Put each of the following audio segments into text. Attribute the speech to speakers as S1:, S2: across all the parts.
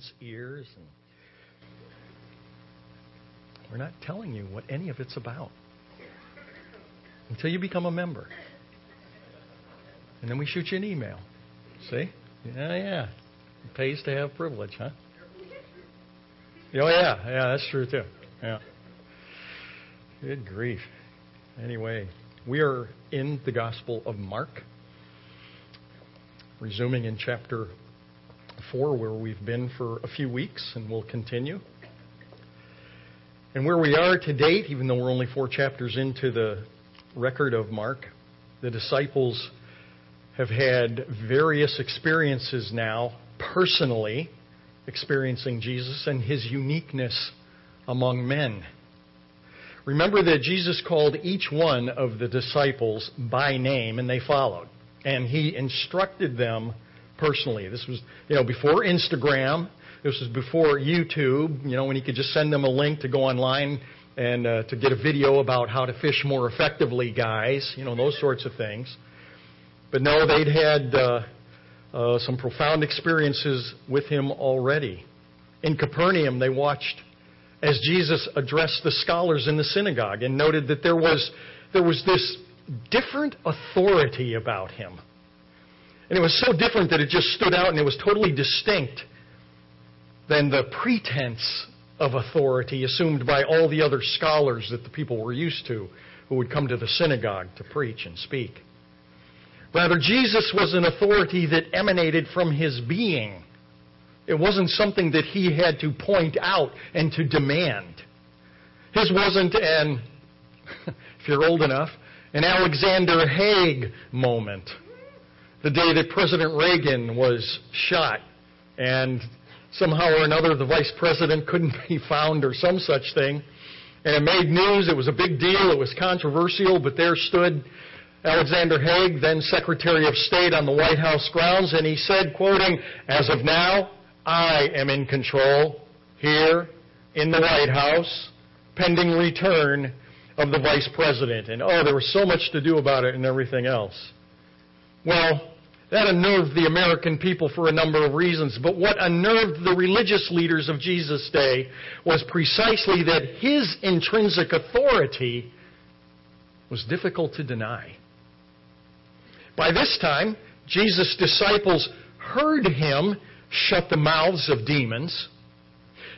S1: parents' ears. And we're not telling you what any of it's about until you become a member. And then we shoot you an email. See? Yeah, yeah. It pays to have privilege, huh? Oh, yeah. Yeah, that's true, too. Yeah. Good grief. Anyway, we are in the Gospel of Mark, resuming in chapter 4, where we've been for a few weeks, and we'll continue. And where we are to date, even though we're only four chapters into the record of Mark, the disciples have had various experiences now, personally, experiencing Jesus and his uniqueness among men. Remember that Jesus called each one of the disciples by name and they followed. And he instructed them personally. This was, you know, before Instagram. This was before YouTube, you know, when he could just send them a link to go online and uh, to get a video about how to fish more effectively, guys, you know, those sorts of things. But no, they'd had uh, uh, some profound experiences with him already. In Capernaum, they watched as Jesus addressed the scholars in the synagogue and noted that there was, there was this different authority about him. And it was so different that it just stood out and it was totally distinct than the pretense of authority assumed by all the other scholars that the people were used to who would come to the synagogue to preach and speak. Rather, Jesus was an authority that emanated from his being. It wasn't something that he had to point out and to demand. His wasn't an, if you're old enough, an Alexander Haig moment. The day that President Reagan was shot and somehow or another the vice president couldn't be found or some such thing. And it made news. It was a big deal. It was controversial, but there stood Alexander Haig, then Secretary of State on the White House grounds, and he said, quoting, As of now, I am in control here in the White House, pending return of the Vice President. And oh, there was so much to do about it and everything else. Well, that unnerved the American people for a number of reasons, but what unnerved the religious leaders of Jesus' day was precisely that his intrinsic authority was difficult to deny. By this time, Jesus' disciples heard him shut the mouths of demons.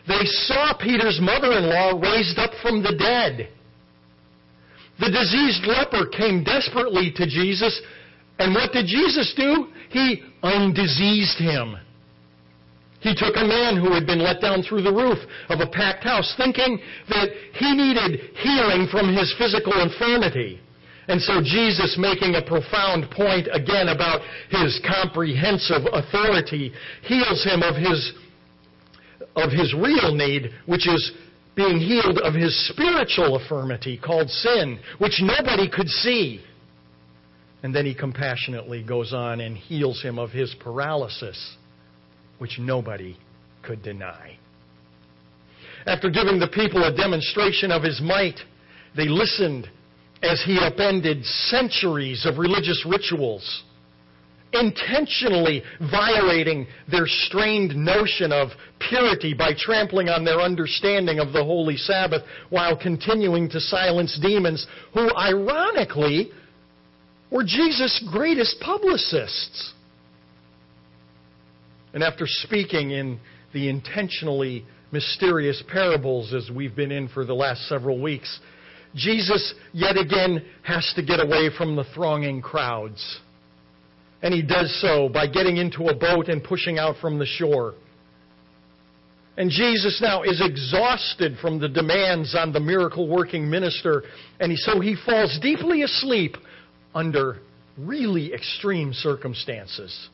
S1: They saw Peter's mother in law raised up from the dead. The diseased leper came desperately to Jesus, and what did Jesus do? He undiseased him. He took a man who had been let down through the roof of a packed house, thinking that he needed healing from his physical infirmity. And so Jesus, making a profound point again about his comprehensive authority, heals him of his, of his real need, which is being healed of his spiritual infirmity called sin, which nobody could see. And then he compassionately goes on and heals him of his paralysis, which nobody could deny. After giving the people a demonstration of his might, they listened as he upended centuries of religious rituals, intentionally violating their strained notion of purity by trampling on their understanding of the Holy Sabbath while continuing to silence demons who, ironically, were Jesus' greatest publicists. And after speaking in the intentionally mysterious parables as we've been in for the last several weeks, Jesus yet again has to get away from the thronging crowds. And he does so by getting into a boat and pushing out from the shore. And Jesus now is exhausted from the demands on the miracle working minister, and so he falls deeply asleep under really extreme circumstances.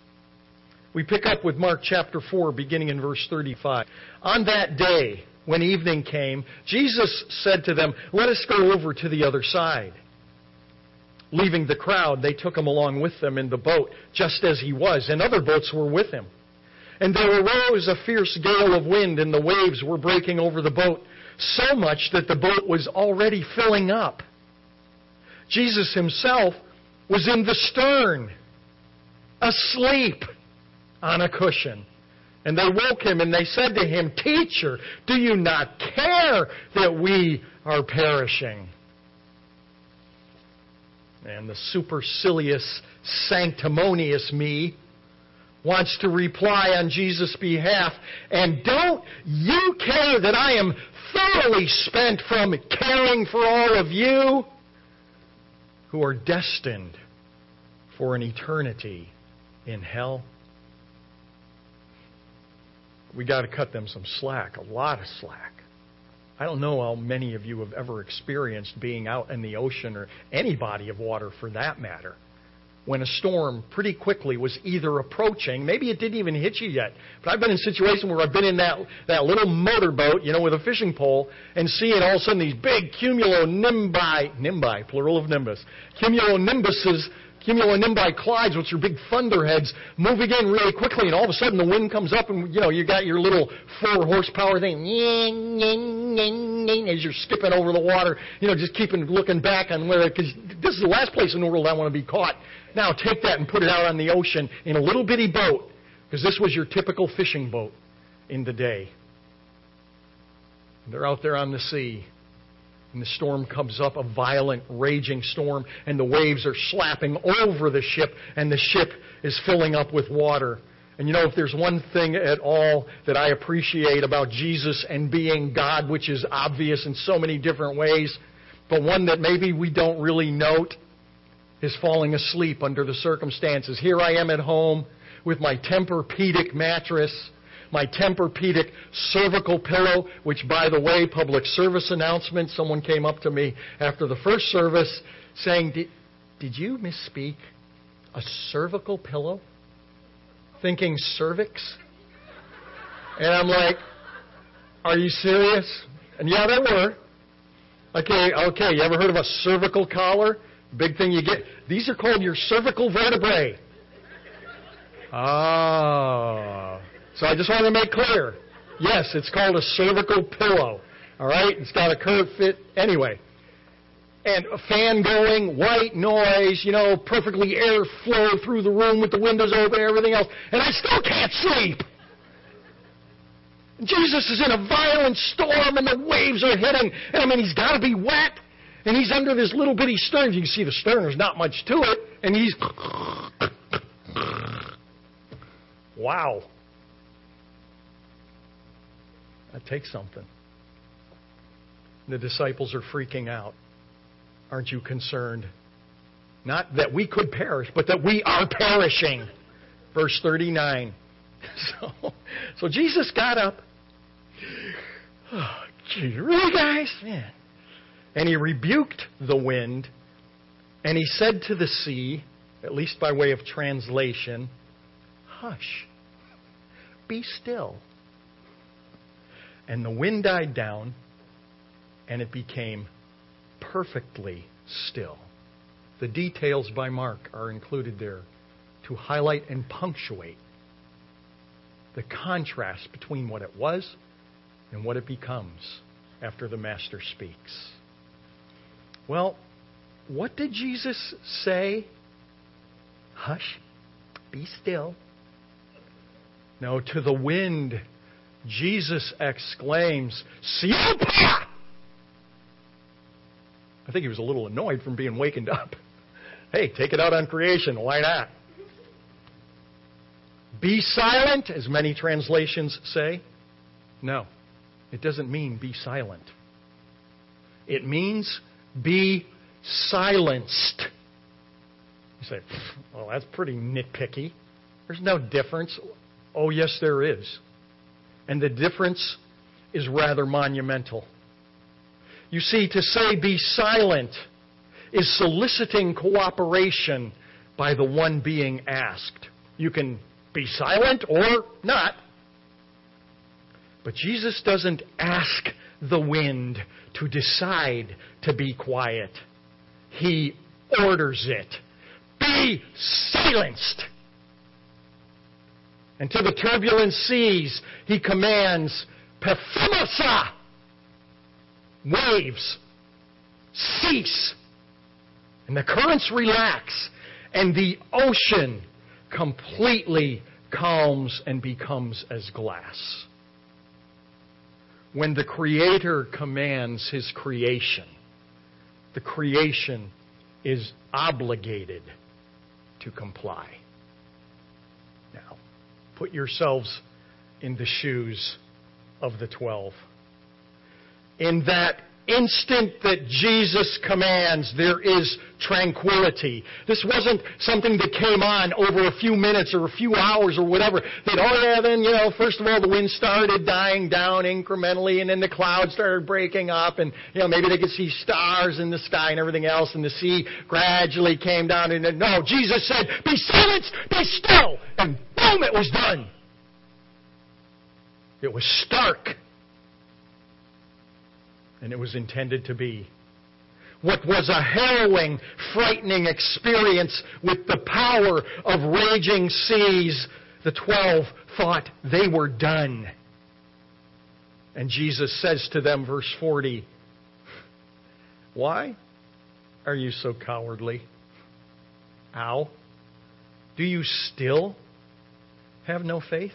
S1: We pick up with Mark chapter 4, beginning in verse 35. On that day, when evening came, Jesus said to them, Let us go over to the other side. Leaving the crowd, they took him along with them in the boat, just as he was, and other boats were with him. And there arose a fierce gale of wind, and the waves were breaking over the boat, so much that the boat was already filling up. Jesus himself was in the stern, asleep on a cushion. And they woke him and they said to him, Teacher, do you not care that we are perishing? And the supercilious, sanctimonious me wants to reply on Jesus' behalf. And don't you care that I am thoroughly spent from caring for all of you who are destined for an eternity in hell? We got to cut them some slack, a lot of slack. I don't know how many of you have ever experienced being out in the ocean or any body of water for that matter when a storm pretty quickly was either approaching, maybe it didn't even hit you yet, but I've been in situations where I've been in that, that little motorboat, you know, with a fishing pole, and seeing all of a sudden these big cumulonimbi, nimbi, plural of nimbus, cumulonimbuses cumulonimbus clouds, which are big thunderheads, moving in really quickly, and all of a sudden the wind comes up, and you know you got your little four horsepower thing, as you're skipping over the water, you know, just keeping looking back on where, because this is the last place in the world I want to be caught. Now take that and put it out on the ocean in a little bitty boat, because this was your typical fishing boat in the day. They're out there on the sea. And the storm comes up, a violent, raging storm, and the waves are slapping over the ship, and the ship is filling up with water. And you know, if there's one thing at all that I appreciate about Jesus and being God, which is obvious in so many different ways, but one that maybe we don't really note, is falling asleep under the circumstances. Here I am at home with my Tempur-Pedic mattress my Tempur-Pedic cervical pillow, which, by the way, public service announcement, someone came up to me after the first service saying, Did, you misspeak? A cervical pillow? Thinking cervix? And I'm like, Are you serious? And yeah, they were. Okay, okay, you ever heard of a cervical collar? Big thing you get. These are called your cervical vertebrae. Ah. So I just want to make clear. Yes, it's called a cervical pillow. All right? It's got a curved fit. Anyway. And a fan going, white noise, you know, perfectly air flow through the room with the windows open, everything else. And I still can't sleep. Jesus is in a violent storm and the waves are hitting. And I mean, he's got to be wet. And he's under this little bitty stern. You can see the stern, there's not much to it. And he's. Wow. That takes something. The disciples are freaking out. Aren't you concerned? Not that we could perish, but that we are perishing. Verse 39. So, so Jesus got up. Oh, really, guys? Man. And he rebuked the wind, and he said to the sea, at least by way of translation, Hush, be still. And the wind died down, and it became perfectly still. The details by Mark are included there to highlight and punctuate the contrast between what it was and what it becomes after the Master speaks. Well, what did Jesus say? Hush, be still. No, to the wind Jesus exclaims, Siapa! I think he was a little annoyed from being wakened up. Hey, take it out on creation. Why not? Be silent, as many translations say. No, it doesn't mean be silent. It means be silenced. You say, well, that's pretty nitpicky. There's no difference. Oh, yes, there is. And the difference is rather monumental. You see, to say be silent is soliciting cooperation by the one being asked. You can be silent or not. But Jesus doesn't ask the wind to decide to be quiet. He orders it. Be silenced. And to the turbulent seas, he commands, Pephimosa! Waves, cease. And the currents relax, and the ocean completely calms and becomes as glass. When the Creator commands His creation, the creation is obligated to comply. Put yourselves in the shoes of the twelve. In that instant that Jesus commands, there is tranquility. This wasn't something that came on over a few minutes or a few hours or whatever. That, oh yeah, then, you know, first of all, the wind started dying down incrementally and then the clouds started breaking up and, you know, maybe they could see stars in the sky and everything else and the sea gradually came down and then, no, Jesus said, be silent, be still, and boom, it was done. It was stark and it was intended to be. What was a harrowing, frightening experience with the power of raging seas, the twelve thought they were done. And Jesus says to them, verse 40, Why are you so cowardly? Ow. Do you still have no faith?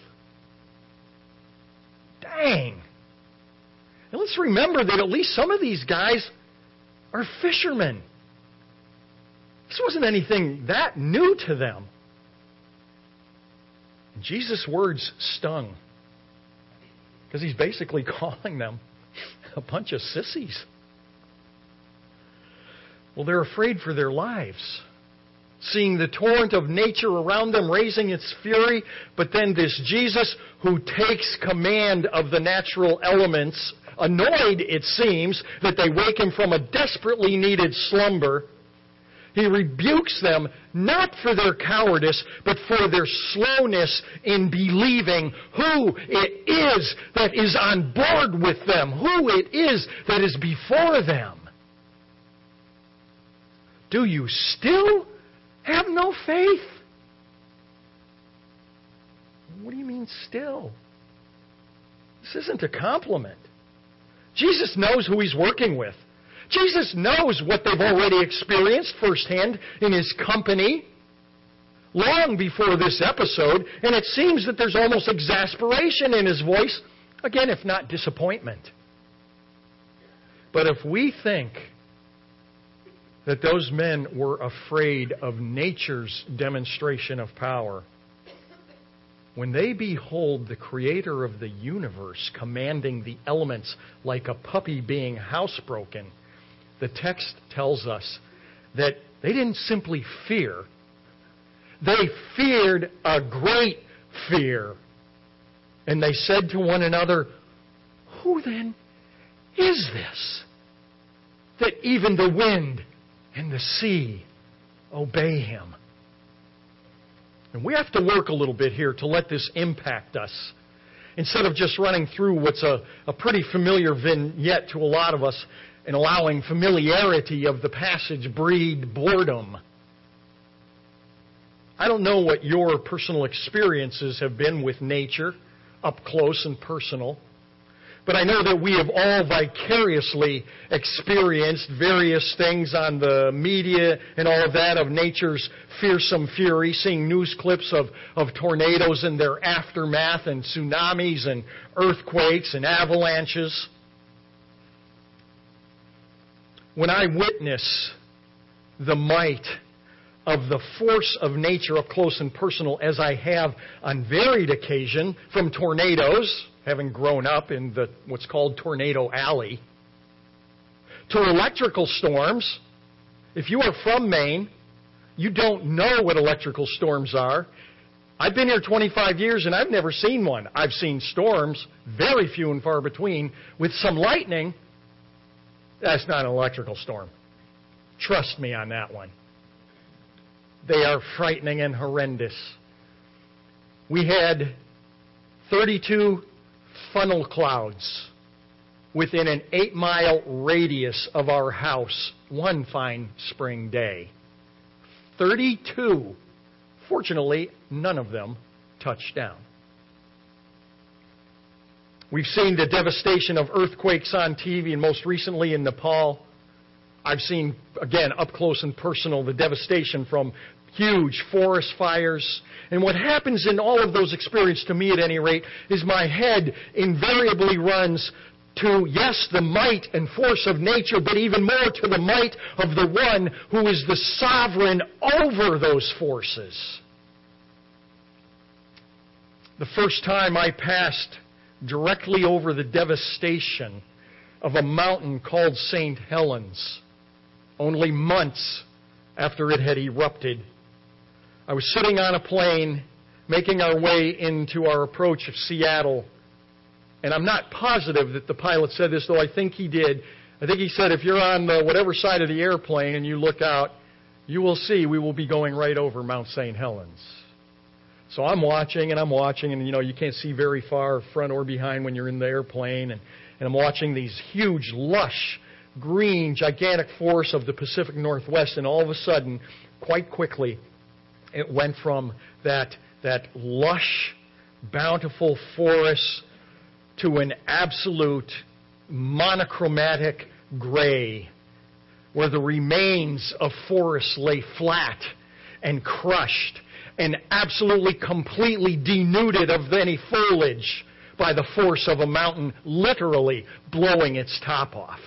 S1: Dang. And let's remember that at least some of these guys are fishermen. This wasn't anything that new to them. Jesus' words stung because he's basically calling them a bunch of sissies. Well, they're afraid for their lives seeing the torrent of nature around them raising its fury, but then this Jesus who takes command of the natural elements, annoyed, it seems, that they wake him from a desperately needed slumber. He rebukes them not for their cowardice, but for their slowness in believing who it is that is on board with them, who it is that is before them. Do you still have no faith. What do you mean still? This isn't a compliment. Jesus knows who he's working with. Jesus knows what they've already experienced firsthand in his company long before this episode, and it seems that there's almost exasperation in his voice, again, if not disappointment. But if we think that those men were afraid of nature's demonstration of power. When they behold the creator of the universe commanding the elements like a puppy being housebroken, the text tells us that they didn't simply fear, they feared a great fear. And they said to one another, Who then is this? That even the wind and the sea obey him. And we have to work a little bit here to let this impact us. Instead of just running through what's a, a pretty familiar vignette to a lot of us and allowing familiarity of the passage breed boredom. I don't know what your personal experiences have been with nature, up close and personal. But I know that we have all vicariously experienced various things on the media and all of that of nature's fearsome fury, seeing news clips of, of tornadoes and their aftermath and tsunamis and earthquakes and avalanches. When I witness the might of the force of nature up close and personal as I have on varied occasion from tornadoes, having grown up in the, what's called Tornado Alley, to electrical storms. If you are from Maine, you don't know what electrical storms are. I've been here 25 years and I've never seen one. I've seen storms, very few and far between, with some lightning. That's not an electrical storm. Trust me on that one. They are frightening and horrendous. We had 32 funnel clouds within an eight mile radius of our house one fine spring day. 32. Fortunately, none of them touched down. We've seen the devastation of earthquakes on TV, and most recently in Nepal. I've seen, again, up close and personal, the devastation from huge forest fires. And what happens in all of those experiences, to me at any rate, is my head invariably runs to, yes, the might and force of nature, but even more to the might of the one who is the sovereign over those forces. The first time I passed directly over the devastation of a mountain called St. Helens, only months after it had erupted, I was sitting on a plane making our way into our approach of Seattle and I'm not positive that the pilot said this, though I think he did. I think he said, if you're on the, whatever side of the airplane and you look out, you will see we will be going right over Mount St. Helens. So I'm watching and I'm watching, and you know, you can't see very far front or behind when you're in the airplane. And, and I'm watching these huge, lush, green, gigantic forests of the Pacific Northwest, and all of a sudden, quite quickly, it went from that, that lush, bountiful forest to an absolute monochromatic gray where the remains of forests lay flat and crushed and absolutely completely denuded of any foliage by the force of a mountain literally blowing its top off.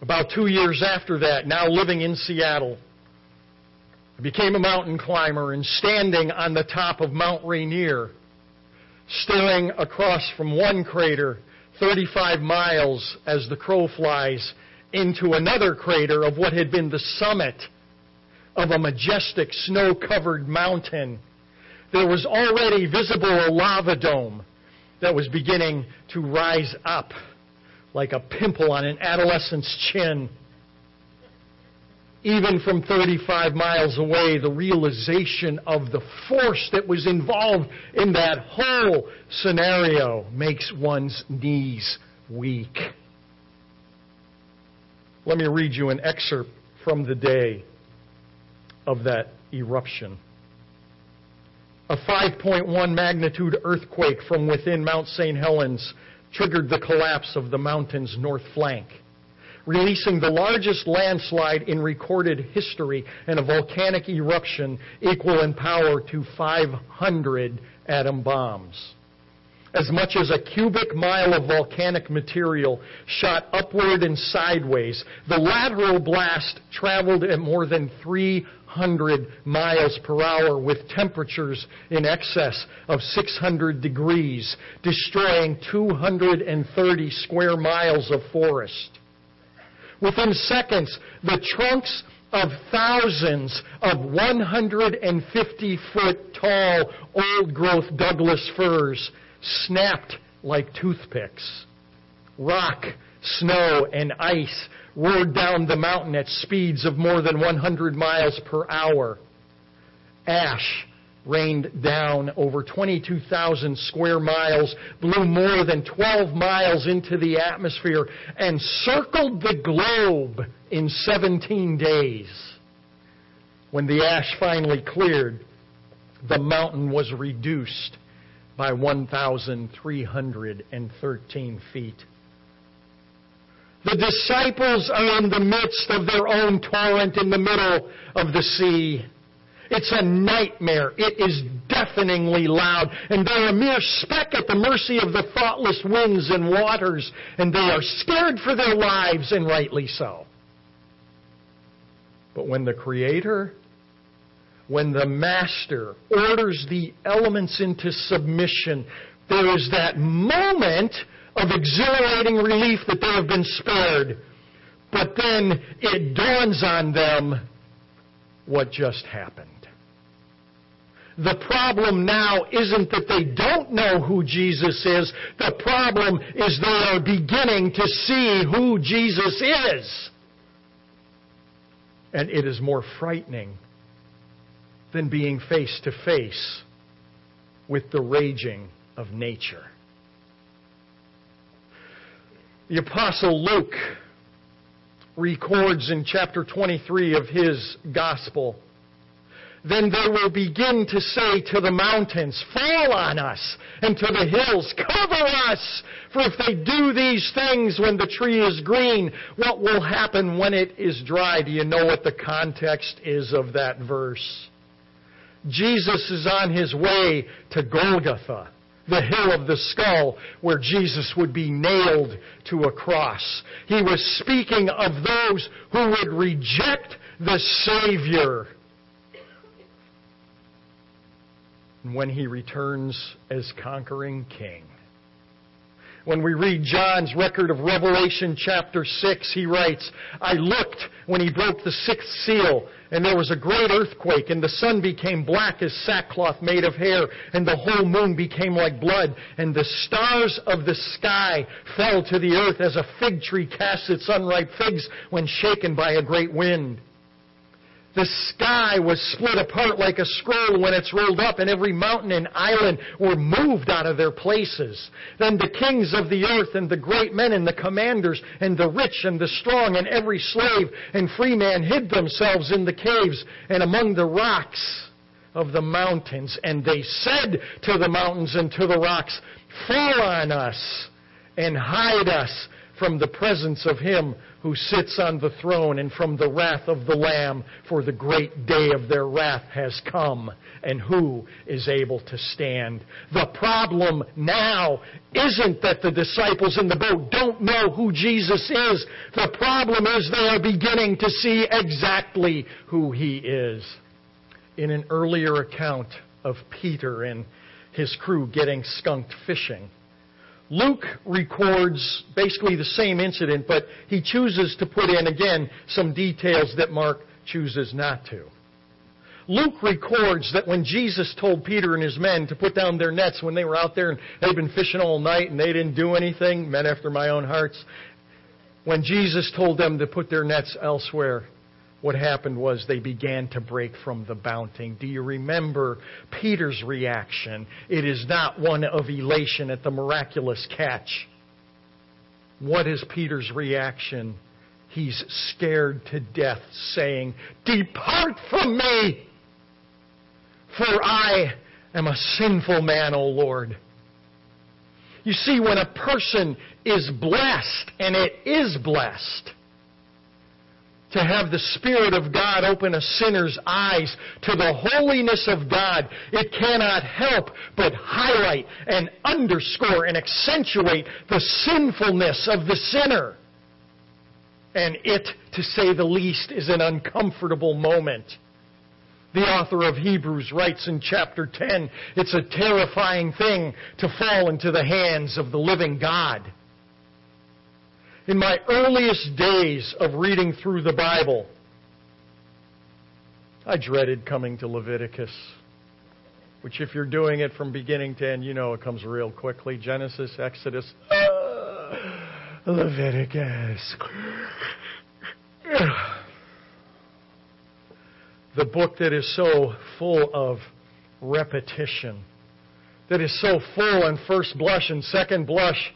S1: About two years after that, now living in Seattle, I became a mountain climber and standing on the top of Mount Rainier staring across from one crater 35 miles as the crow flies into another crater of what had been the summit of a majestic snow covered mountain. There was already visible a lava dome that was beginning to rise up like a pimple on an adolescent's chin even from 35 miles away, the realization of the force that was involved in that whole scenario makes one's knees weak. Let me read you an excerpt from the day of that eruption. A 5.1 magnitude earthquake from within Mount St. Helens triggered the collapse of the mountain's north flank releasing the largest landslide in recorded history and a volcanic eruption equal in power to 500 atom bombs. As much as a cubic mile of volcanic material shot upward and sideways. The lateral blast traveled at more than 300 miles per hour with temperatures in excess of 600 degrees, destroying 230 square miles of forest. Within seconds, the trunks of thousands of 150 foot tall old growth Douglas firs snapped like toothpicks. Rock, snow, and ice roared down the mountain at speeds of more than 100 miles per hour. Ash rained down over 22,000 square miles, blew more than 12 miles into the atmosphere, and circled the globe in 17 days. When the ash finally cleared, the mountain was reduced by 1,313 feet. The disciples are in the midst of their own torrent in the middle of the sea. It's a nightmare. It is deafeningly loud. And they're a mere speck at the mercy of the thoughtless winds and waters. And they are scared for their lives, and rightly so. But when the Creator, when the Master orders the elements into submission, there is that moment of exhilarating relief that they have been spared. But then it dawns on them what just happened. The problem now isn't that they don't know who Jesus is. The problem is they are beginning to see who Jesus is. And it is more frightening than being face to face with the raging of nature. The Apostle Luke records in chapter 23 of his gospel then they will begin to say to the mountains, Fall on us, and to the hills, Cover us. For if they do these things when the tree is green, what will happen when it is dry? Do you know what the context is of that verse? Jesus is on his way to Golgotha, the hill of the skull, where Jesus would be nailed to a cross. He was speaking of those who would reject the Savior when he returns as conquering king. When we read John's record of Revelation chapter 6, he writes, I looked when he broke the sixth seal, and there was a great earthquake, and the sun became black as sackcloth made of hair, and the whole moon became like blood, and the stars of the sky fell to the earth as a fig tree casts its unripe figs when shaken by a great wind. The sky was split apart like a scroll when it's rolled up, and every mountain and island were moved out of their places. Then the kings of the earth, and the great men, and the commanders, and the rich, and the strong, and every slave and free man hid themselves in the caves and among the rocks of the mountains. And they said to the mountains and to the rocks, Fall on us and hide us from the presence of him who sits on the throne and from the wrath of the Lamb, for the great day of their wrath has come, and who is able to stand? The problem now isn't that the disciples in the boat don't know who Jesus is. The problem is they are beginning to see exactly who he is. In an earlier account of Peter and his crew getting skunked fishing, Luke records basically the same incident, but he chooses to put in, again, some details that Mark chooses not to. Luke records that when Jesus told Peter and his men to put down their nets when they were out there and they'd been fishing all night and they didn't do anything, men after my own hearts, when Jesus told them to put their nets elsewhere, what happened was they began to break from the bounty. Do you remember Peter's reaction? It is not one of elation at the miraculous catch. What is Peter's reaction? He's scared to death, saying, Depart from me, for I am a sinful man, O Lord. You see, when a person is blessed, and it is blessed, to have the Spirit of God open a sinner's eyes to the holiness of God, it cannot help but highlight and underscore and accentuate the sinfulness of the sinner. And it, to say the least, is an uncomfortable moment. The author of Hebrews writes in chapter 10, it's a terrifying thing to fall into the hands of the living God. In my earliest days of reading through the Bible, I dreaded coming to Leviticus, which, if you're doing it from beginning to end, you know it comes real quickly Genesis, Exodus, uh, Leviticus. the book that is so full of repetition, that is so full on first blush and second blush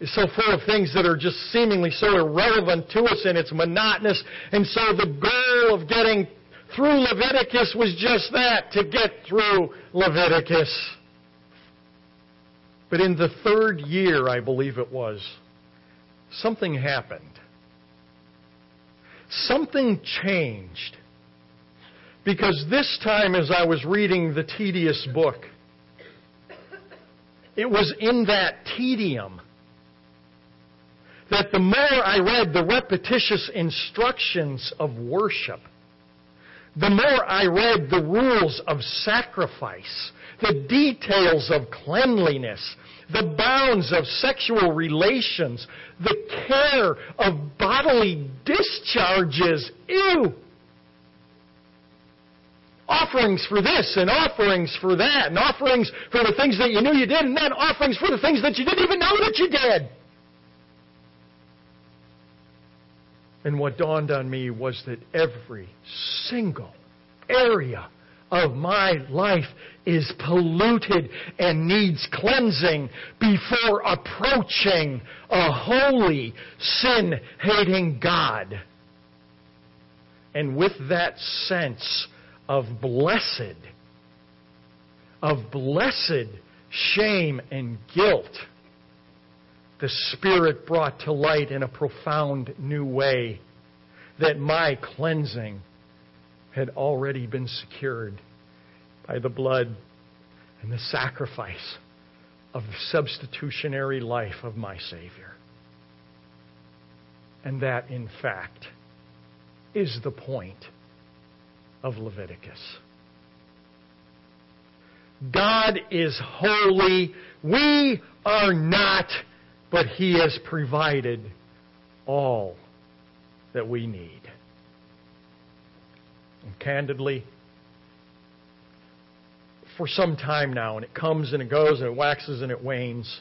S1: is so full of things that are just seemingly so irrelevant to us and it's monotonous. And so the goal of getting through Leviticus was just that, to get through Leviticus. But in the third year, I believe it was, something happened. Something changed. Because this time, as I was reading the tedious book, it was in that tedium that the more I read the repetitious instructions of worship, the more I read the rules of sacrifice, the details of cleanliness, the bounds of sexual relations, the care of bodily discharges. Ew! Offerings for this and offerings for that, and offerings for the things that you knew you did, and then offerings for the things that you didn't even know that you did. And what dawned on me was that every single area of my life is polluted and needs cleansing before approaching a holy, sin hating God. And with that sense of blessed, of blessed shame and guilt, the Spirit brought to light in a profound new way that my cleansing had already been secured by the blood and the sacrifice of the substitutionary life of my Savior. And that, in fact, is the point of Leviticus. God is holy. We are not, but He has provided all that we need. And candidly, for some time now, and it comes and it goes and it waxes and it wanes,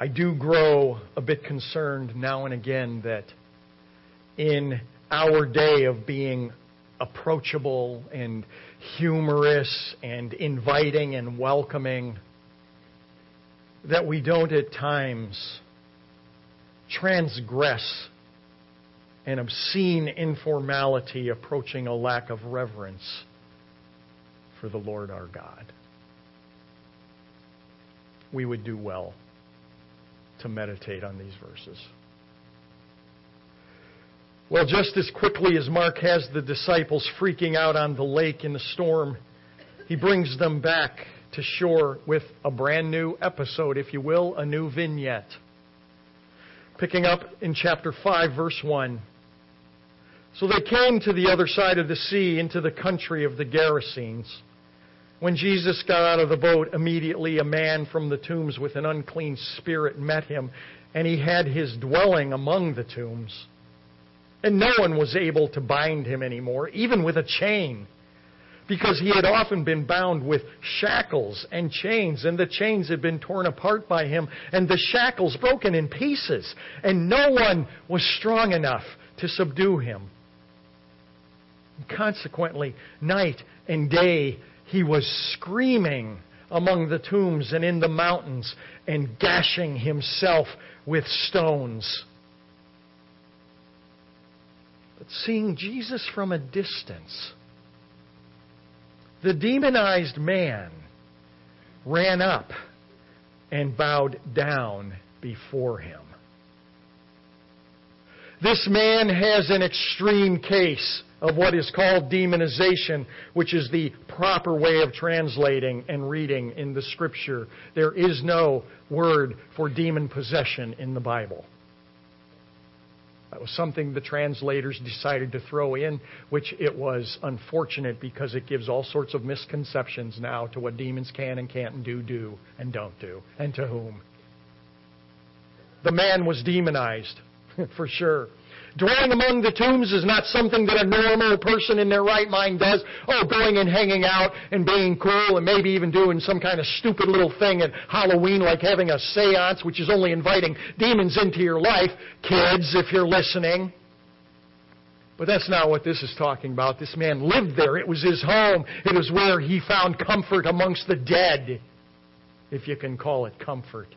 S1: I do grow a bit concerned now and again that in our day of being approachable and humorous and inviting and welcoming, that we don't at times transgress an obscene informality approaching a lack of reverence for the Lord our God. We would do well to meditate on these verses. Well, just as quickly as Mark has the disciples freaking out on the lake in the storm, he brings them back to shore with a brand new episode, if you will, a new vignette. Picking up in chapter 5, verse 1. So they came to the other side of the sea, into the country of the Gerasenes. When Jesus got out of the boat, immediately a man from the tombs with an unclean spirit met him, and he had his dwelling among the tombs. And no one was able to bind him anymore, even with a chain, because he had often been bound with shackles and chains, and the chains had been torn apart by him, and the shackles broken in pieces, and no one was strong enough to subdue him. Consequently, night and day he was screaming among the tombs and in the mountains and gashing himself with stones. But seeing Jesus from a distance, the demonized man ran up and bowed down before him. This man has an extreme case of what is called demonization, which is the proper way of translating and reading in the Scripture. There is no word for demon possession in the Bible. That was something the translators decided to throw in, which it was unfortunate because it gives all sorts of misconceptions now to what demons can and can't and do, do, and don't do, and to whom. The man was demonized, for sure. Dwelling among the tombs is not something that a normal person in their right mind does. Oh, going and hanging out and being cool and maybe even doing some kind of stupid little thing at Halloween like having a seance, which is only inviting demons into your life. Kids, if you're listening. But that's not what this is talking about. This man lived there. It was his home. It was where he found comfort amongst the dead, if you can call it comfort.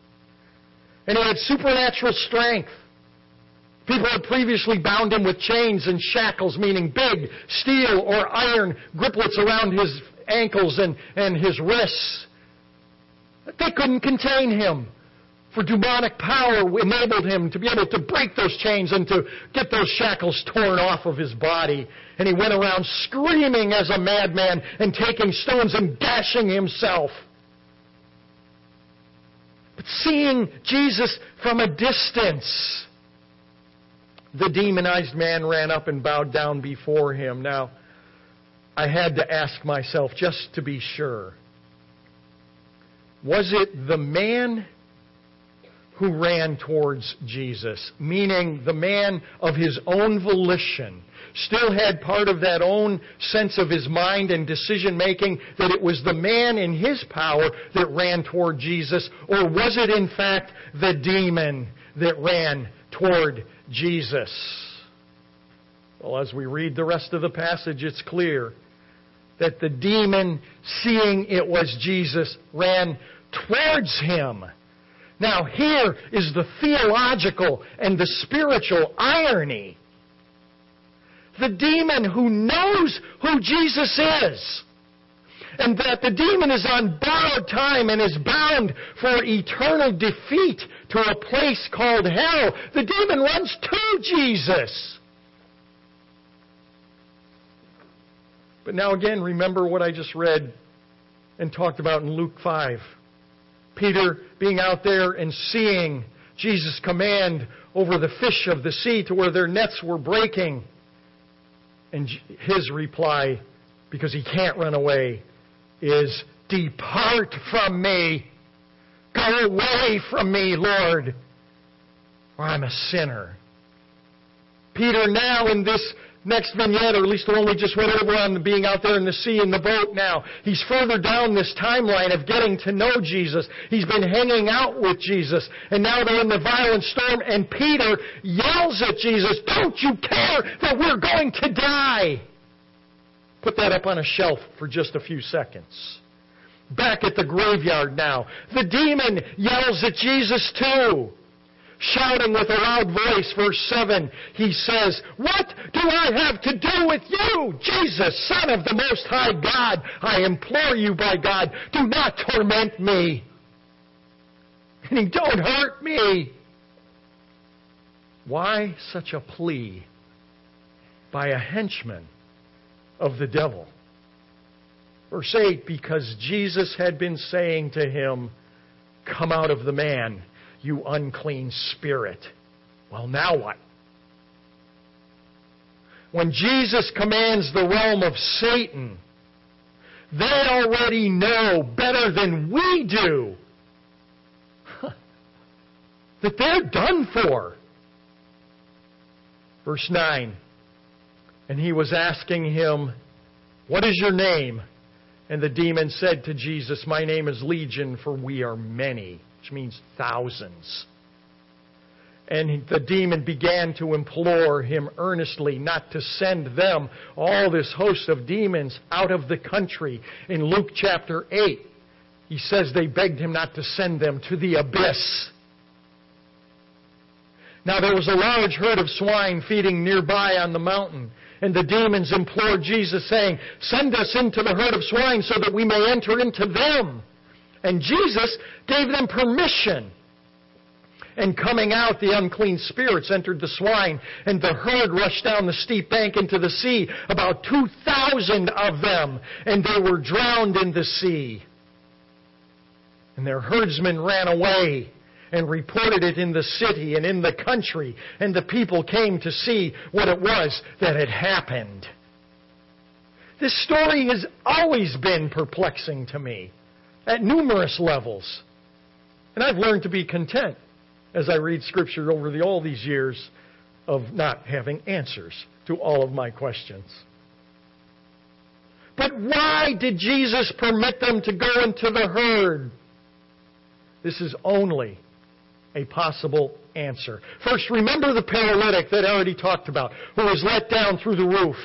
S1: And he had supernatural strength. People had previously bound him with chains and shackles, meaning big steel or iron griplets around his ankles and, and his wrists. They couldn't contain him. For demonic power enabled him to be able to break those chains and to get those shackles torn off of his body. And he went around screaming as a madman and taking stones and gashing himself. But seeing Jesus from a distance, the demonized man ran up and bowed down before him. Now, I had to ask myself just to be sure was it the man who ran towards Jesus, meaning the man of his own volition, still had part of that own sense of his mind and decision making, that it was the man in his power that ran toward Jesus, or was it in fact the demon that ran toward Jesus. Well, as we read the rest of the passage, it's clear that the demon, seeing it was Jesus, ran towards him. Now, here is the theological and the spiritual irony. the demon who knows who Jesus is. And that the demon is on borrowed time and is bound for eternal defeat to a place called hell. The demon runs to Jesus. But now again, remember what I just read and talked about in Luke 5. Peter being out there and seeing Jesus' command over the fish of the sea to where their nets were breaking. And his reply, because he can't run away, is Depart from me. Go away from me, Lord, for I'm a sinner. Peter, now in this next vignette, or at least the one we just went over on being out there in the sea in the boat now. He's further down this timeline of getting to know Jesus. He's been hanging out with Jesus. And now they're in the violent storm, and Peter yells at Jesus, Don't you care that we're going to die? Put that up on a shelf for just a few seconds. Back at the graveyard now. The demon yells at Jesus too shouting with a loud voice, verse 7, he says, What do I have to do with you, Jesus, Son of the Most High God? I implore you by God, do not torment me. And don't hurt me. Why such a plea by a henchman of the devil? Verse 8, because Jesus had been saying to him, Come out of the man you unclean spirit. Well, now what? When Jesus commands the realm of Satan, they already know better than we do that they're done for. Verse 9. And he was asking him, What is your name? And the demon said to Jesus, My name is Legion, for we are many which means thousands. And the demon began to implore him earnestly not to send them, all this host of demons, out of the country. In Luke chapter 8, he says they begged him not to send them to the abyss. Now there was a large herd of swine feeding nearby on the mountain. And the demons implored Jesus, saying, Send us into the herd of swine so that we may enter into them. And Jesus gave them permission. And coming out, the unclean spirits entered the swine, and the herd rushed down the steep bank into the sea, about 2,000 of them, and they were drowned in the sea. And their herdsmen ran away and reported it in the city and in the country, and the people came to see what it was that had happened. This story has always been perplexing to me at numerous levels. And I've learned to be content as I read Scripture over the, all these years of not having answers to all of my questions. But why did Jesus permit them to go into the herd? This is only a possible answer. First, remember the paralytic that I already talked about, who was let down through the roof.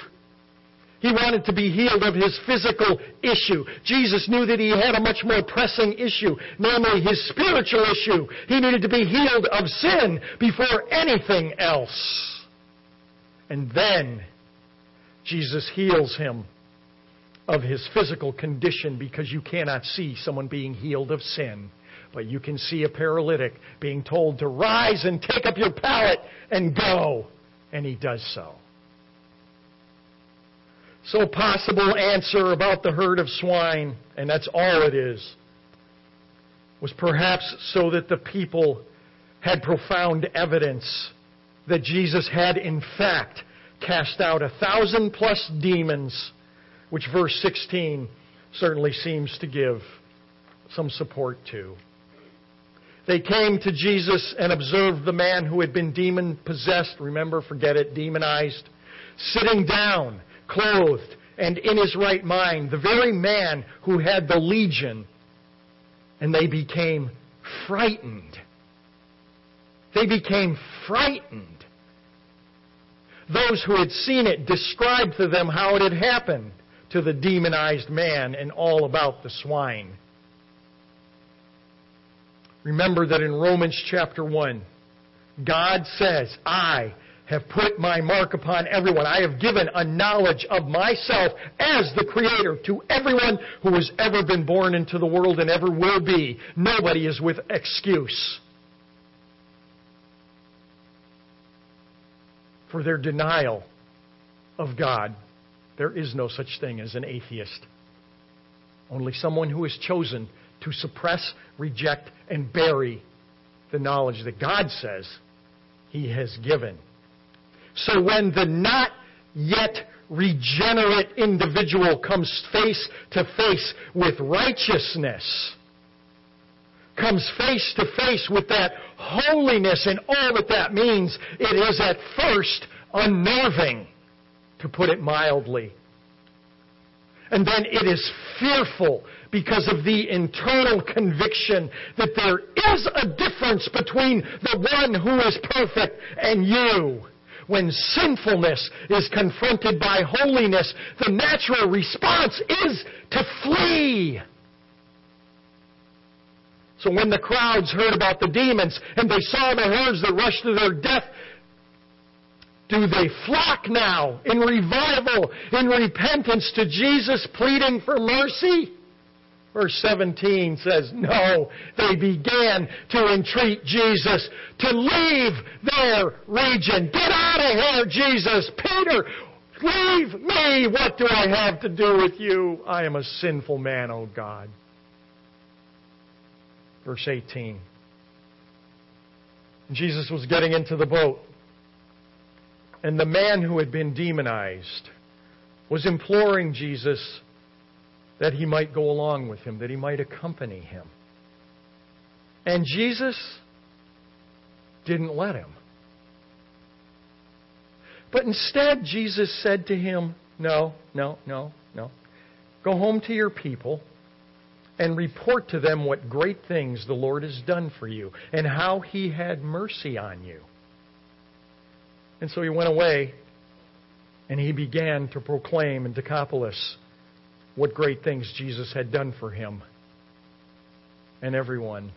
S1: He wanted to be healed of his physical issue. Jesus knew that he had a much more pressing issue, namely his spiritual issue. He needed to be healed of sin before anything else. And then Jesus heals him of his physical condition because you cannot see someone being healed of sin. But you can see a paralytic being told to rise and take up your pallet and go. And he does so. So, possible answer about the herd of swine, and that's all it is, was perhaps so that the people had profound evidence that Jesus had, in fact, cast out a thousand plus demons, which verse 16 certainly seems to give some support to. They came to Jesus and observed the man who had been demon possessed, remember, forget it, demonized, sitting down clothed, and in his right mind, the very man who had the legion, and they became frightened. They became frightened. Those who had seen it described to them how it had happened to the demonized man and all about the swine. Remember that in Romans chapter 1, God says, I have put my mark upon everyone. I have given a knowledge of myself as the Creator to everyone who has ever been born into the world and ever will be. Nobody is with excuse for their denial of God. There is no such thing as an atheist. Only someone who has chosen to suppress, reject, and bury the knowledge that God says He has given. So when the not yet regenerate individual comes face to face with righteousness, comes face to face with that holiness and all that that means, it is at first unnerving, to put it mildly. And then it is fearful because of the internal conviction that there is a difference between the one who is perfect and you. When sinfulness is confronted by holiness, the natural response is to flee. So when the crowds heard about the demons and they saw the herds that rushed to their death, do they flock now in revival, in repentance to Jesus, pleading for mercy? Verse 17 says, No, they began to entreat Jesus to leave their region. Get out of here, Jesus. Peter, leave me. What do I have to do with you? I am a sinful man, O oh God. Verse 18. Jesus was getting into the boat, and the man who had been demonized was imploring Jesus that he might go along with him, that he might accompany him. And Jesus didn't let him. But instead, Jesus said to him, No, no, no, no. Go home to your people and report to them what great things the Lord has done for you and how he had mercy on you. And so he went away and he began to proclaim in Decapolis what great things Jesus had done for him. And everyone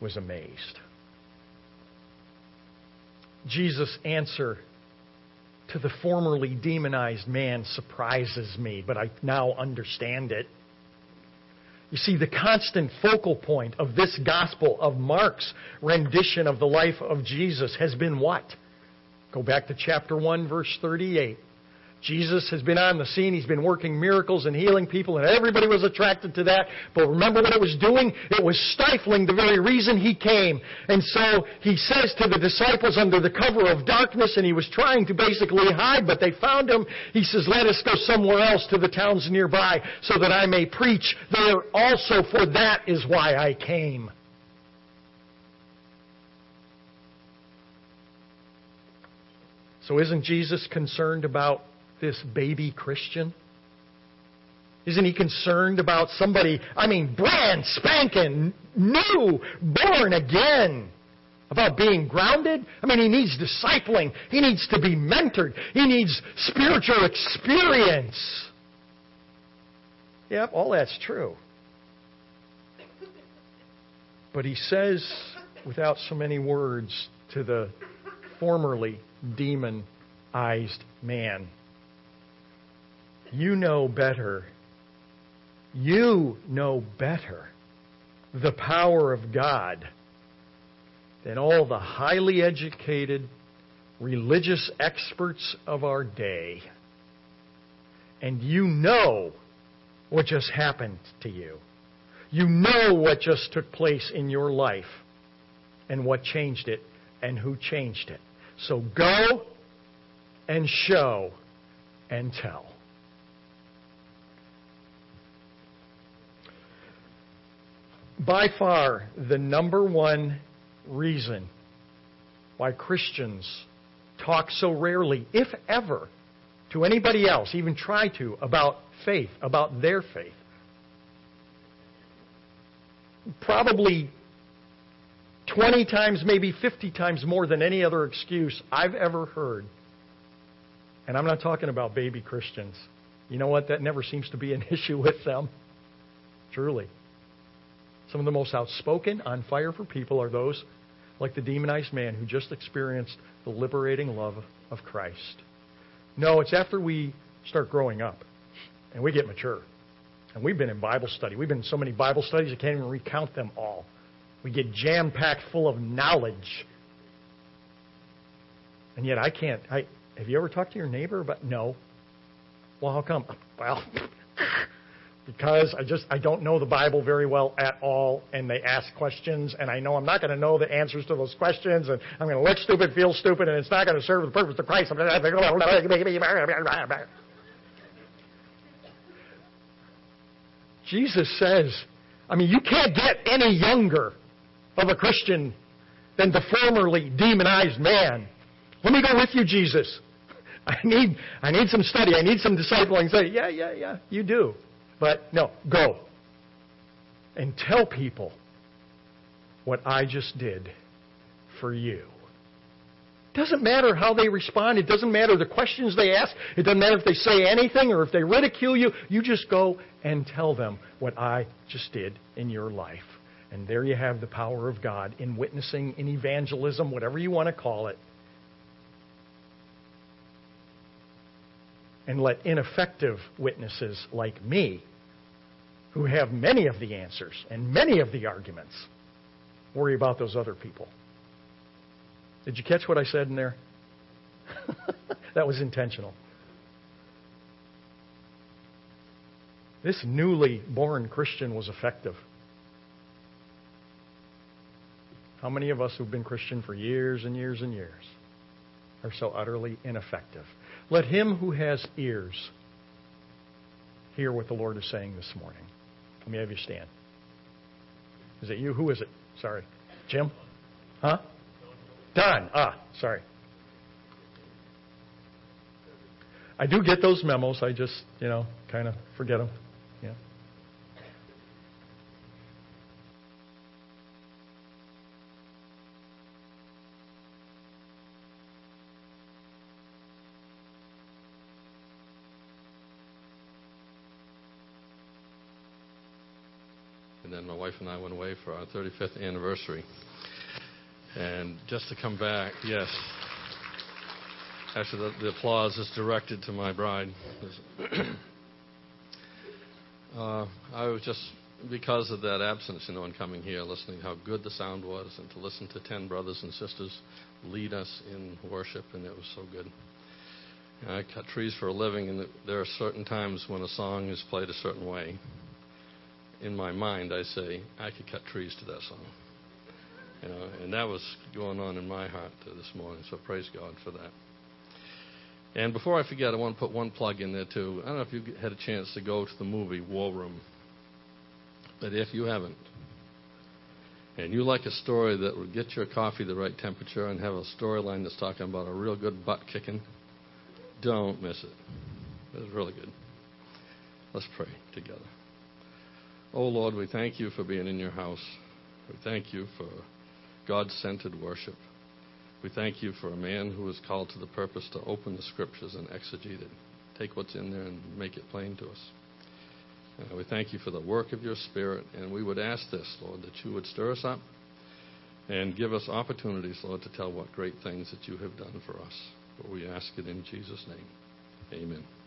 S1: was amazed. Jesus' answer to the formerly demonized man surprises me, but I now understand it. You see, the constant focal point of this gospel, of Mark's rendition of the life of Jesus, has been what? Go back to chapter 1, verse 38. Jesus has been on the scene. He's been working miracles and healing people, and everybody was attracted to that. But remember what it was doing? It was stifling the very reason he came. And so he says to the disciples under the cover of darkness, and he was trying to basically hide, but they found him. He says, Let us go somewhere else to the towns nearby so that I may preach there also, for that is why I came. So isn't Jesus concerned about this baby Christian? Isn't he concerned about somebody, I mean, brand spanking, new, born again? About being grounded? I mean, he needs discipling. He needs to be mentored. He needs spiritual experience. Yep, all that's true. But he says, without so many words, to the formerly demonized man, you know better. You know better the power of God than all the highly educated religious experts of our day. And you know what just happened to you. You know what just took place in your life and what changed it and who changed it. So go and show and tell. By far the number one reason why Christians talk so rarely, if ever, to anybody else, even try to, about faith, about their faith. Probably 20 times, maybe 50 times more than any other excuse I've ever heard. And I'm not talking about baby Christians. You know what? That never seems to be an issue with them. Truly. Some of the most outspoken, on fire for people are those like the demonized man who just experienced the liberating love of Christ. No, it's after we start growing up and we get mature. And we've been in Bible study. We've been in so many Bible studies, I can't even recount them all. We get jam packed full of knowledge. And yet I can't. I, have you ever talked to your neighbor about? No. Well, how come? Well, because I just I don't know the Bible very well at all, and they ask questions, and I know I'm not going to know the answers to those questions, and I'm going to look stupid, feel stupid, and it's not going to serve the purpose of Christ. Jesus says, I mean, you can't get any younger of a Christian than the formerly demonized man. Let me go with you, Jesus. I need, I need some study. I need some discipling. Say, yeah, yeah, yeah, you do. But no, go. And tell people what I just did for you. Doesn't matter how they respond. It doesn't matter the questions they ask. It doesn't matter if they say anything or if they ridicule you. You just go and tell them what I just did in your life. And there you have the power of God in witnessing, in evangelism, whatever you want to call it. And let ineffective witnesses like me, who have many of the answers and many of the arguments, worry about those other people. Did you catch what I said in there? that was intentional. This newly born Christian was effective. How many of us who've been Christian for years and years and years are so utterly ineffective? Let him who has ears hear what the Lord is saying this morning. Let me have you stand. Is it you? Who is it? Sorry. Jim? Huh? Don. Ah, sorry. I do get those memos. I just, you know, kind of forget them. Yeah.
S2: And then my wife and I went away for our 35th anniversary. And just to come back, yes. Actually, the, the applause is directed to my bride. uh, I was just, because of that absence, you know, in coming here, listening how good the sound was, and to listen to 10 brothers and sisters lead us in worship, and it was so good. I cut trees for a living, and there are certain times when a song is played a certain way. In my mind, I say, I could cut trees to that song. You know, and that was going on in my heart this morning. So praise God for that. And before I forget, I want to put one plug in there too. I don't know if you had a chance to go to the movie War Room, but if you haven't, and you like a story that will get your coffee the right temperature and have a storyline that's talking about a real good butt kicking, don't miss it. It's really good. Let's pray together. Oh Lord, we thank you for being in your house. We thank you for God centered worship. We thank you for a man who was called to the purpose to open the scriptures and exegete it, take what's in there and make it plain to us. Uh, we thank you for the work of your Spirit, and we would ask this, Lord, that you would stir us up and give us opportunities, Lord, to tell what great things that you have done for us. But we ask it in Jesus' name. Amen.